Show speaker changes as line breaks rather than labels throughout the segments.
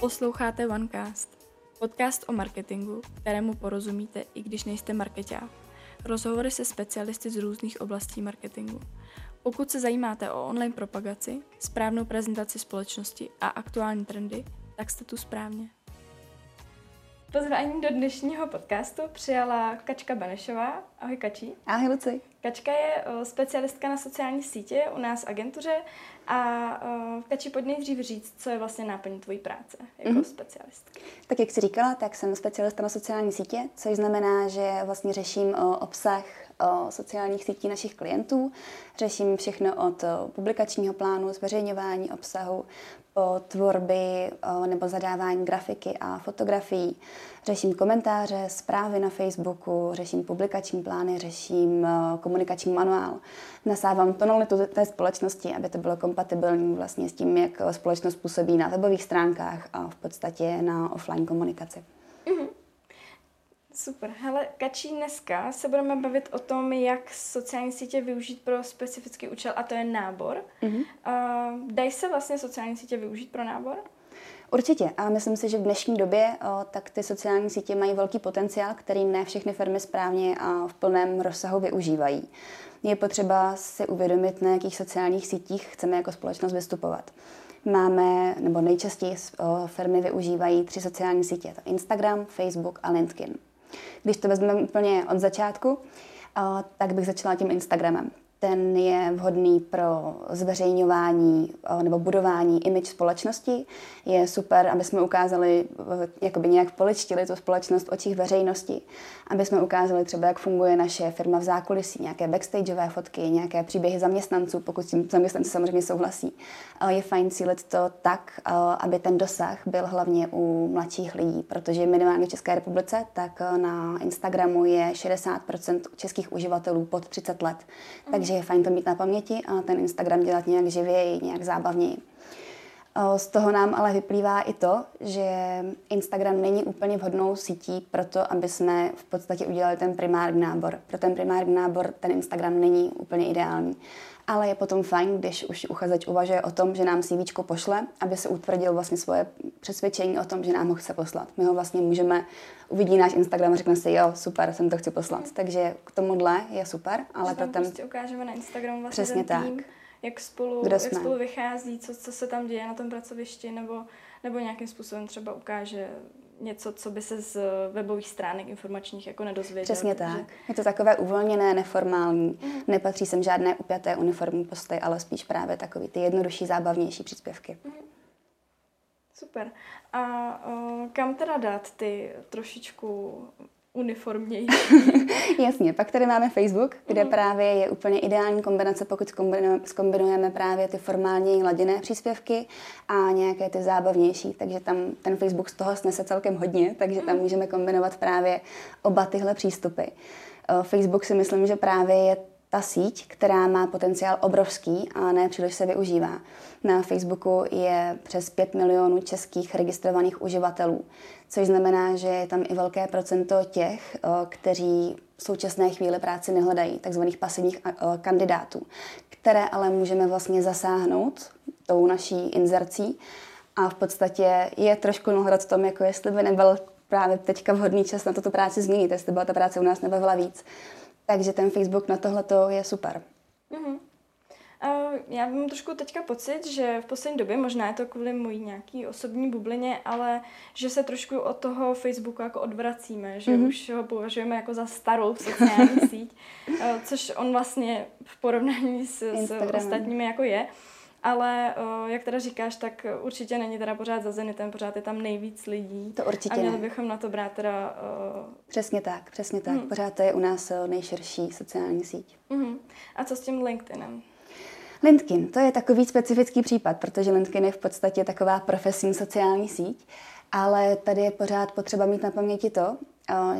Posloucháte OneCast, podcast o marketingu, kterému porozumíte, i když nejste marketák. Rozhovory se specialisty z různých oblastí marketingu. Pokud se zajímáte o online propagaci, správnou prezentaci společnosti a aktuální trendy, tak jste tu správně. Pozvání do dnešního podcastu přijala Kačka Benešová. Ahoj Kačí.
Ahoj Luci.
Kačka je specialistka na sociální sítě u nás v agentuře a uh, Kači, pojď nejdřív říct, co je vlastně náplň tvojí práce jako mm-hmm. specialistky.
Tak jak jsi říkala, tak jsem specialista na sociální sítě, což znamená, že vlastně řeším o obsah sociálních sítí našich klientů. Řeším všechno od publikačního plánu, zveřejňování obsahu, po tvorby nebo zadávání grafiky a fotografií. Řeším komentáře, zprávy na Facebooku, řeším publikační plány, řeším komunikační manuál. Nasávám tonalitu té společnosti, aby to bylo kompatibilní vlastně s tím, jak společnost působí na webových stránkách a v podstatě na offline komunikaci.
Super. Hele, Kačí, dneska se budeme bavit o tom, jak sociální sítě využít pro specifický účel, a to je nábor. Mm-hmm. Uh, dají se vlastně sociální sítě využít pro nábor?
Určitě. A myslím si, že v dnešní době o, tak ty sociální sítě mají velký potenciál, který ne všechny firmy správně a v plném rozsahu využívají. Je potřeba si uvědomit, na jakých sociálních sítích chceme jako společnost vystupovat. Máme, nebo nejčastěji o, firmy využívají tři sociální sítě. To Instagram, Facebook a LinkedIn. Když to vezmeme úplně od začátku, tak bych začala tím Instagramem ten je vhodný pro zveřejňování eh, nebo budování image společnosti. Je super, aby jsme ukázali, eh, jakoby nějak poličtili tu společnost v očích veřejnosti, aby jsme ukázali třeba, jak funguje naše firma v zákulisí, nějaké backstageové fotky, nějaké příběhy zaměstnanců, pokud s tím zaměstnanci samozřejmě souhlasí. Je fajn cílit to tak, eh, aby ten dosah byl hlavně u mladších lidí, protože minimálně v České republice, tak na Instagramu je 60% českých uživatelů pod 30 let. Takže takže je fajn to mít na paměti a ten Instagram dělat nějak živěji, nějak zábavněji. Z toho nám ale vyplývá i to, že Instagram není úplně vhodnou sítí pro to, aby jsme v podstatě udělali ten primární nábor. Pro ten primární nábor ten Instagram není úplně ideální. Ale je potom fajn, když už uchazeč uvažuje o tom, že nám CV pošle, aby se utvrdil vlastně svoje přesvědčení o tom, že nám ho chce poslat. My ho vlastně můžeme, uvidí náš Instagram a řekne si, jo, super, jsem to chci poslat. Takže k tomuhle je super.
Ale že tam prostě ukážeme na Instagramu vlastně Přesně ten tým, tak. Jak spolu, jak spolu vychází, co, co se tam děje na tom pracovišti, nebo, nebo nějakým způsobem třeba ukáže něco, co by se z webových stránek informačních jako nedozvěděl.
Přesně takže... tak. Je to takové uvolněné, neformální. Mm. Nepatří sem žádné upjaté uniformní posty, ale spíš právě takový ty jednodušší, zábavnější příspěvky. Mm.
Super. A o, kam teda dát ty trošičku uniformnější.
Jasně, pak tady máme Facebook, kde mm. právě je úplně ideální kombinace, pokud zkombinujeme právě ty formální ladinné příspěvky a nějaké ty zábavnější, takže tam ten Facebook z toho snese celkem hodně, takže tam mhm. můžeme kombinovat právě oba tyhle přístupy. Facebook si myslím, že právě je ta síť, která má potenciál obrovský a ne příliš se využívá. Na Facebooku je přes 5 milionů českých registrovaných uživatelů, což znamená, že je tam i velké procento těch, kteří v současné chvíli práci nehledají, takzvaných pasivních kandidátů, které ale můžeme vlastně zasáhnout tou naší inzercí a v podstatě je trošku nahledat v tom, jako jestli by nebyl právě teďka vhodný čas na tuto práci změnit, jestli by ta práce u nás nebavila víc. Takže ten Facebook na tohle je super. Mm-hmm.
Uh, já mám trošku teďka pocit, že v poslední době, možná je to kvůli mojí nějaký osobní bublině, ale že se trošku od toho Facebooku jako odvracíme, že mm-hmm. už ho považujeme jako za starou sociální síť, uh, což on vlastně v porovnání s, s ostatními jako je. Ale o, jak teda říkáš, tak určitě není teda pořád za Zenitem, pořád je tam nejvíc lidí.
To určitě
A měli ne. bychom na to brát teda... O...
Přesně tak, přesně tak. Hmm. Pořád to je u nás nejširší sociální síť.
Hmm. A co s tím LinkedInem?
LinkedIn, to je takový specifický případ, protože LinkedIn je v podstatě taková profesní sociální síť, ale tady je pořád potřeba mít na paměti to,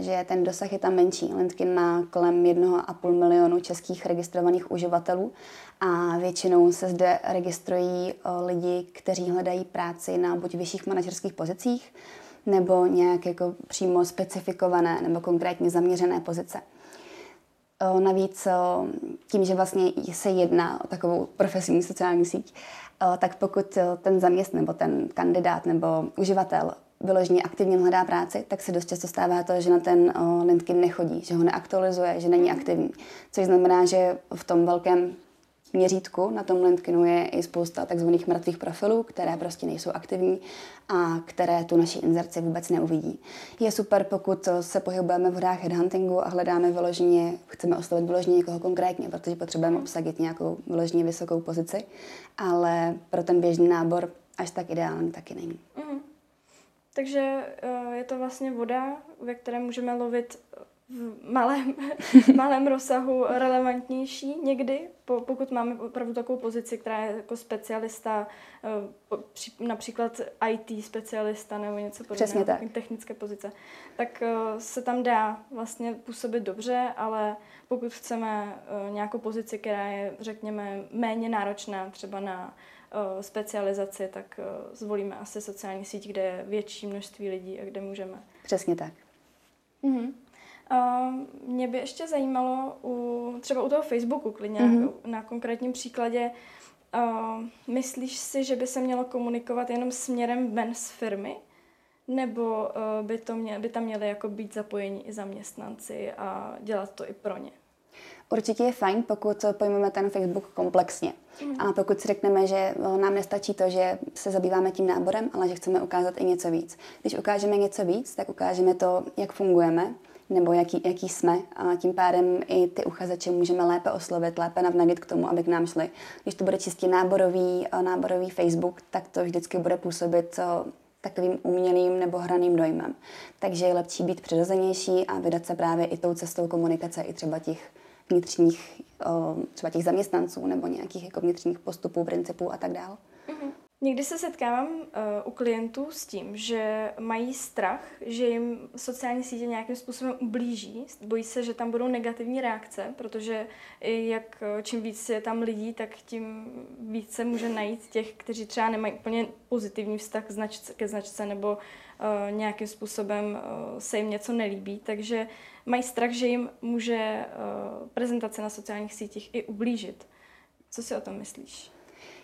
že ten dosah je tam menší. LinkedIn má kolem 1,5 milionu českých registrovaných uživatelů a většinou se zde registrují lidi, kteří hledají práci na buď vyšších manažerských pozicích, nebo nějak jako přímo specifikované nebo konkrétně zaměřené pozice. Navíc tím, že vlastně se jedná o takovou profesní sociální síť, tak pokud ten zaměstnanec nebo ten kandidát nebo uživatel vyloženě aktivně hledá práci, tak se dost často stává to, že na ten LinkedIn nechodí, že ho neaktualizuje, že není aktivní. Což znamená, že v tom velkém měřítku na tom LinkedInu je i spousta takzvaných mrtvých profilů, které prostě nejsou aktivní a které tu naši inzerci vůbec neuvidí. Je super, pokud se pohybujeme v hrách headhuntingu a hledáme vyloženě, chceme oslovit vyloženě někoho konkrétně, protože potřebujeme obsadit nějakou vyloženě vysokou pozici, ale pro ten běžný nábor až tak ideální taky není. Mm.
Takže uh, je to vlastně voda, ve které můžeme lovit v malém, malém rozsahu relevantnější někdy, po, pokud máme opravdu takovou pozici, která je jako specialista, eh, například IT specialista nebo něco podobného, tak. technické pozice, tak eh, se tam dá vlastně působit dobře, ale pokud chceme eh, nějakou pozici, která je, řekněme, méně náročná třeba na specializaci, tak zvolíme asi sociální síť, kde je větší množství lidí a kde můžeme.
Přesně tak.
Mm-hmm. Uh, mě by ještě zajímalo u, třeba u toho Facebooku klidně mm-hmm. na konkrétním příkladě. Uh, myslíš si, že by se mělo komunikovat jenom směrem ven z firmy? Nebo uh, by, to mě, by tam měli jako být zapojeni i zaměstnanci a dělat to i pro ně?
Určitě je fajn, pokud pojmeme ten Facebook komplexně. Mm. A pokud si řekneme, že nám nestačí to, že se zabýváme tím náborem, ale že chceme ukázat i něco víc. Když ukážeme něco víc, tak ukážeme to, jak fungujeme, nebo jaký, jaký jsme a tím pádem i ty uchazeče můžeme lépe oslovit, lépe navnadit k tomu, aby k nám šli. Když to bude čistě náborový, náborový Facebook, tak to vždycky bude působit takovým umělým nebo hraným dojmem. Takže je lepší být přirozenější a vydat se právě i tou cestou komunikace i třeba těch vnitřních, třeba těch zaměstnanců nebo nějakých jako vnitřních postupů, principů a tak dále. Mm-hmm.
Někdy se setkávám uh, u klientů s tím, že mají strach, že jim sociální sítě nějakým způsobem ublíží, bojí se, že tam budou negativní reakce, protože jak eh, čím víc je tam lidí, tak tím více může najít těch, kteří třeba nemají úplně pozitivní vztah k značce, ke značce nebo uh, nějakým způsobem uh, se jim něco nelíbí, takže mají strach, že jim může uh, prezentace na sociálních sítích i ublížit. Co si o tom myslíš?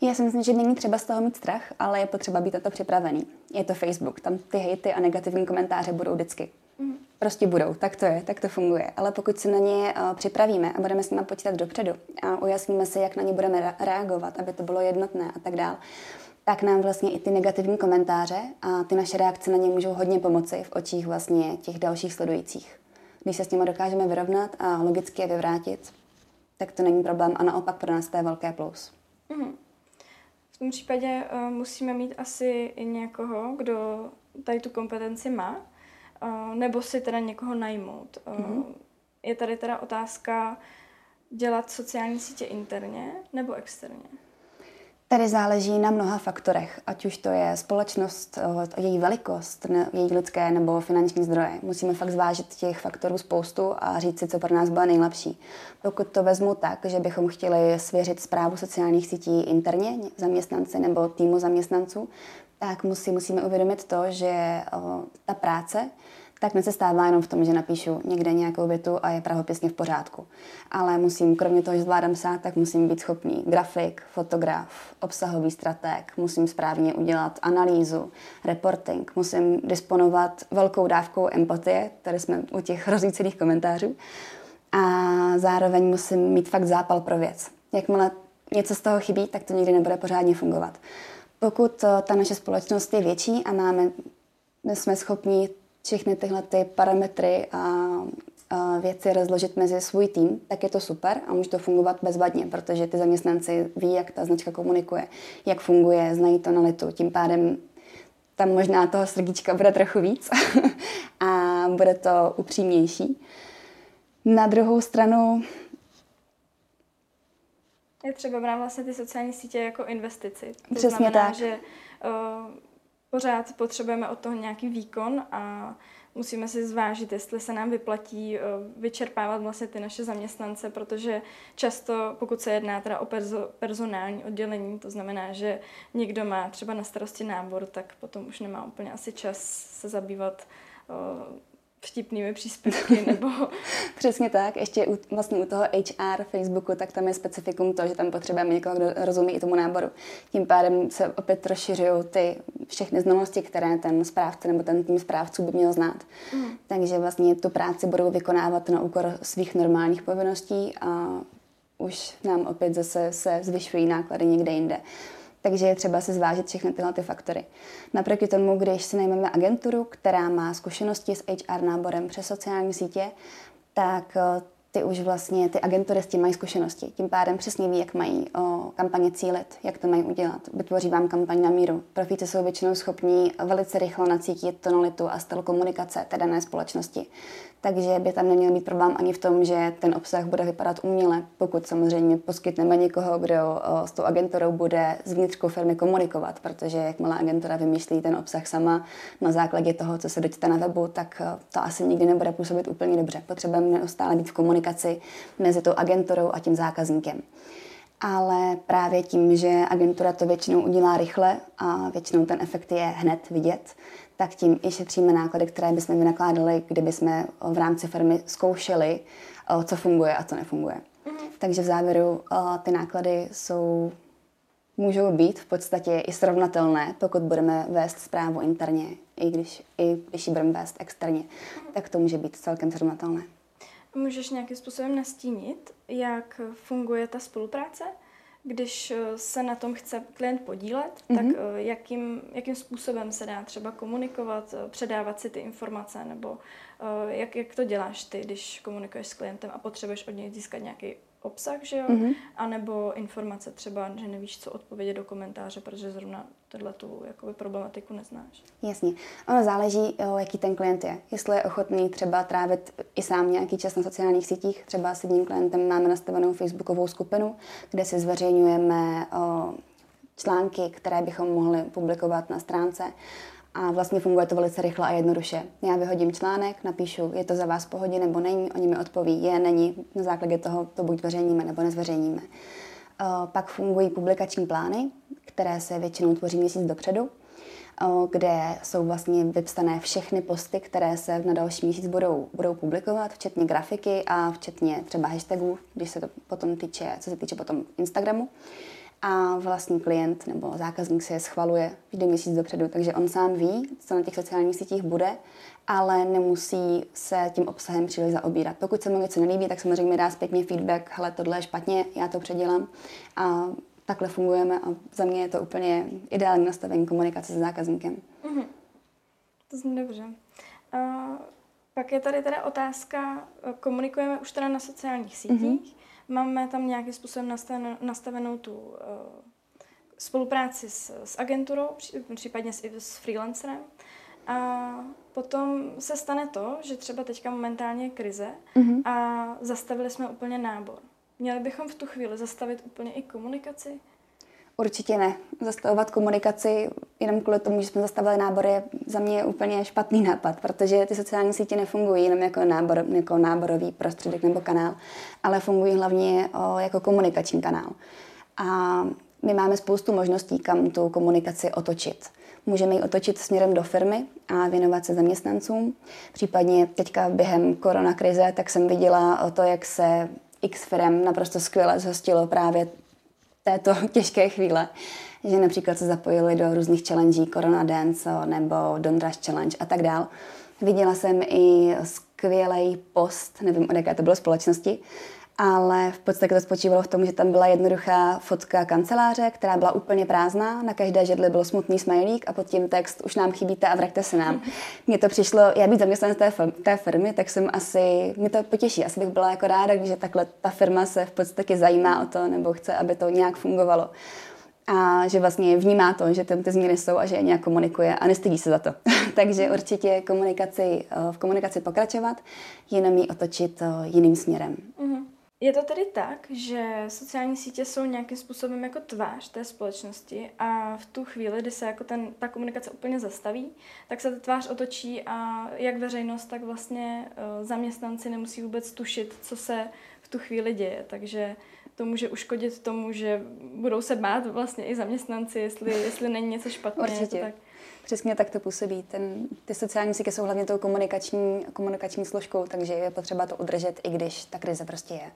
Já si myslím, že není třeba z toho mít strach, ale je potřeba být na to připravený. Je to Facebook, tam ty hejty a negativní komentáře budou vždycky. Mm. Prostě budou, tak to je, tak to funguje. Ale pokud se na ně uh, připravíme a budeme s nimi počítat dopředu a ujasníme si, jak na ně budeme reagovat, aby to bylo jednotné a tak dál, tak nám vlastně i ty negativní komentáře a ty naše reakce na ně můžou hodně pomoci v očích vlastně těch dalších sledujících. Když se s nimi dokážeme vyrovnat a logicky je vyvrátit, tak to není problém a naopak pro nás to je velké plus. Mm
tom případě uh, musíme mít asi i někoho, kdo tady tu kompetenci má, uh, nebo si teda někoho najmout. Uh, mm-hmm. Je tady teda otázka dělat sociální sítě interně nebo externě.
Tady záleží na mnoha faktorech, ať už to je společnost, eh, její velikost, její lidské nebo finanční zdroje. Musíme fakt zvážit těch faktorů spoustu a říct si, co pro nás bude nejlepší. Pokud to vezmu tak, že bychom chtěli svěřit zprávu sociálních sítí interně zaměstnanci nebo týmu zaměstnanců, tak musí, musíme uvědomit to, že o, ta práce tak se stává jenom v tom, že napíšu někde nějakou větu a je pravopisně v pořádku. Ale musím, kromě toho, že zvládám psát, tak musím být schopný grafik, fotograf, obsahový strateg, musím správně udělat analýzu, reporting, musím disponovat velkou dávkou empatie, tady jsme u těch rozlícených komentářů, a zároveň musím mít fakt zápal pro věc. Jakmile něco z toho chybí, tak to nikdy nebude pořádně fungovat. Pokud eh, ta naše společnost je větší a máme, jsme schopni všechny tyhle ty parametry a, a věci rozložit mezi svůj tým, tak je to super a může to fungovat bezvadně, protože ty zaměstnanci ví, jak ta značka komunikuje, jak funguje, znají tonalitu. Tím pádem tam možná toho srdíčka bude trochu víc a bude to upřímnější. Na druhou stranu
je třeba brát vlastně ty sociální sítě jako investici.
To Přesně znamená, tak.
že uh, pořád potřebujeme od toho nějaký výkon a musíme si zvážit, jestli se nám vyplatí eh, vyčerpávat vlastně ty naše zaměstnance, protože často, pokud se jedná teda o perzo, personální oddělení, to znamená, že někdo má třeba na starosti nábor, tak potom už nemá úplně asi čas se zabývat uh, vtipnými příspěvky nebo...
Přesně tak. Ještě u, vlastně u toho HR Facebooku, tak tam je specifikum to, že tam potřebujeme někoho, kdo rozumí i tomu náboru. Tím pádem se opět rozšiřují ty všechny znalosti, které ten správce nebo ten tým správců by měl znát. Mm. Takže vlastně tu práci budou vykonávat na úkor svých normálních povinností a už nám opět zase se zvyšují náklady někde jinde. Takže je třeba si zvážit všechny tyhle ty faktory. Naproti tomu, když si najmeme agenturu, která má zkušenosti s HR náborem přes sociální sítě, tak eh, ty už vlastně, ty agentury s tím mají zkušenosti. Tím pádem přesně ví, jak mají o kampaně cílit, jak to mají udělat. Vytvoří vám kampaň na míru. Profíci jsou většinou schopní velice rychle nacítit tonalitu a styl komunikace té dané společnosti takže by tam neměl být problém ani v tom, že ten obsah bude vypadat uměle, pokud samozřejmě poskytneme někoho, kdo s tou agenturou bude z vnitřku firmy komunikovat, protože jakmile agentura vymýšlí ten obsah sama na základě toho, co se dočte na webu, tak to asi nikdy nebude působit úplně dobře. Potřebujeme neustále být v komunikaci mezi tou agenturou a tím zákazníkem. Ale právě tím, že agentura to většinou udělá rychle a většinou ten efekt je hned vidět, tak tím i šetříme náklady, které bychom vynakládali, kdyby jsme v rámci firmy zkoušeli, co funguje a co nefunguje. Mm-hmm. Takže v závěru ty náklady jsou, můžou být v podstatě i srovnatelné, pokud budeme vést zprávu interně, i když, i když ji budeme vést externě, mm-hmm. tak to může být celkem srovnatelné.
Můžeš nějakým způsobem nastínit, jak funguje ta spolupráce? když eh, se na tom chce klient podílet, mm-hmm. tak eh, jakým, jakým způsobem se dá třeba komunikovat, eh, předávat si ty informace, nebo jak, jak to děláš ty, když komunikuješ s klientem a potřebuješ od něj získat nějaký obsah, že jo? Mm-hmm. A nebo informace třeba, že nevíš, co odpovědět do komentáře, protože zrovna tohle tu jakoby problematiku neznáš.
Jasně. Ono záleží, jaký ten klient je. Jestli je ochotný třeba trávit i sám nějaký čas na sociálních sítích. Třeba s jedním klientem máme nastavenou facebookovou skupinu, kde si zveřejňujeme články, které bychom mohli publikovat na stránce a vlastně funguje to velice rychle a jednoduše. Já vyhodím článek, napíšu, je to za vás pohodě nebo není, oni mi odpoví, je, není, na základě toho to buď zveřejníme nebo nezveřejníme. Pak fungují publikační plány, které se většinou tvoří měsíc dopředu, kde jsou vlastně vypsané všechny posty, které se na další měsíc budou, budou publikovat, včetně grafiky a včetně třeba hashtagů, když se to potom týče, co se týče potom Instagramu a vlastní klient nebo zákazník si je schvaluje vždy měsíc dopředu, takže on sám ví, co na těch sociálních sítích bude, ale nemusí se tím obsahem příliš zaobírat. Pokud se mu něco nelíbí, tak samozřejmě dá zpětně feedback, hele, tohle je špatně, já to předělám a takhle fungujeme a za mě je to úplně ideální nastavení komunikace s zákazníkem. Mm-hmm.
To zní dobře. Uh, pak je tady teda otázka, komunikujeme už teda na sociálních sítích, mm-hmm. Máme tam nějakým způsobem nastavenou, nastavenou tu uh, spolupráci s, s agenturou, případně s, s freelancerem. A potom se stane to, že třeba teďka momentálně je krize mm-hmm. a zastavili jsme úplně nábor. Měli bychom v tu chvíli zastavit úplně i komunikaci?
Určitě ne. Zastavovat komunikaci jenom kvůli tomu, že jsme zastavili nábor, je za mě úplně špatný nápad, protože ty sociální sítě nefungují jenom jako, nábor, jako náborový prostředek nebo kanál, ale fungují hlavně jako komunikační kanál. A my máme spoustu možností, kam tu komunikaci otočit. Můžeme ji otočit směrem do firmy a věnovat se zaměstnancům. Případně teďka během koronakrize, tak jsem viděla to, jak se X firm naprosto skvěle zhostilo právě této těžké chvíle, že například se zapojili do různých challenge, Corona Dance nebo Don't Rush Challenge a tak dál. Viděla jsem i skvělý post, nevím, od jaké to bylo společnosti, ale v podstatě to spočívalo v tom, že tam byla jednoduchá fotka kanceláře, která byla úplně prázdná, na každé židli byl smutný smajlík a pod tím text už nám chybíte a vraťte se nám. Mně to přišlo, já být zaměstnanec té, té firmy, tak jsem asi, mě to potěší, asi bych byla jako ráda, když takhle ta firma se v podstatě zajímá o to nebo chce, aby to nějak fungovalo a že vlastně vnímá to, že tam ty změny jsou a že je nějak komunikuje a nestydí se za to. Takže určitě komunikaci, v komunikaci pokračovat, jenom ji otočit jiným směrem. Mm-hmm.
Je to tedy tak, že sociální sítě jsou nějakým způsobem jako tvář té společnosti a v tu chvíli, kdy se jako ten, ta komunikace úplně zastaví, tak se ta tvář otočí a jak veřejnost, tak vlastně uh, zaměstnanci nemusí vůbec tušit, co se v tu chvíli děje. Takže to může uškodit tomu, že budou se bát vlastně i zaměstnanci, jestli, jestli není něco špatně.
Určitě.
Tak
Přesně tak to působí. Ten, ty sociální sítě jsou hlavně tou komunikační, komunikační složkou, takže je potřeba to udržet, i když ta krize prostě je.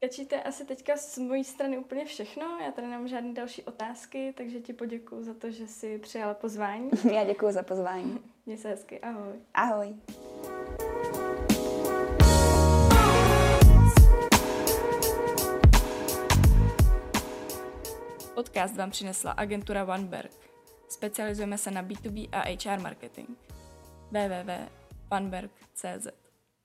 Kačí, to je asi teďka z mojí strany úplně všechno. Já tady nemám žádné další otázky, takže ti poděkuji za to, že jsi přijala pozvání.
Já děkuji za pozvání.
Měj se hezky, ahoj.
Ahoj.
Podcast vám přinesla agentura OneBerg. Specializujeme se na B2B a HR marketing. www.oneberg.cz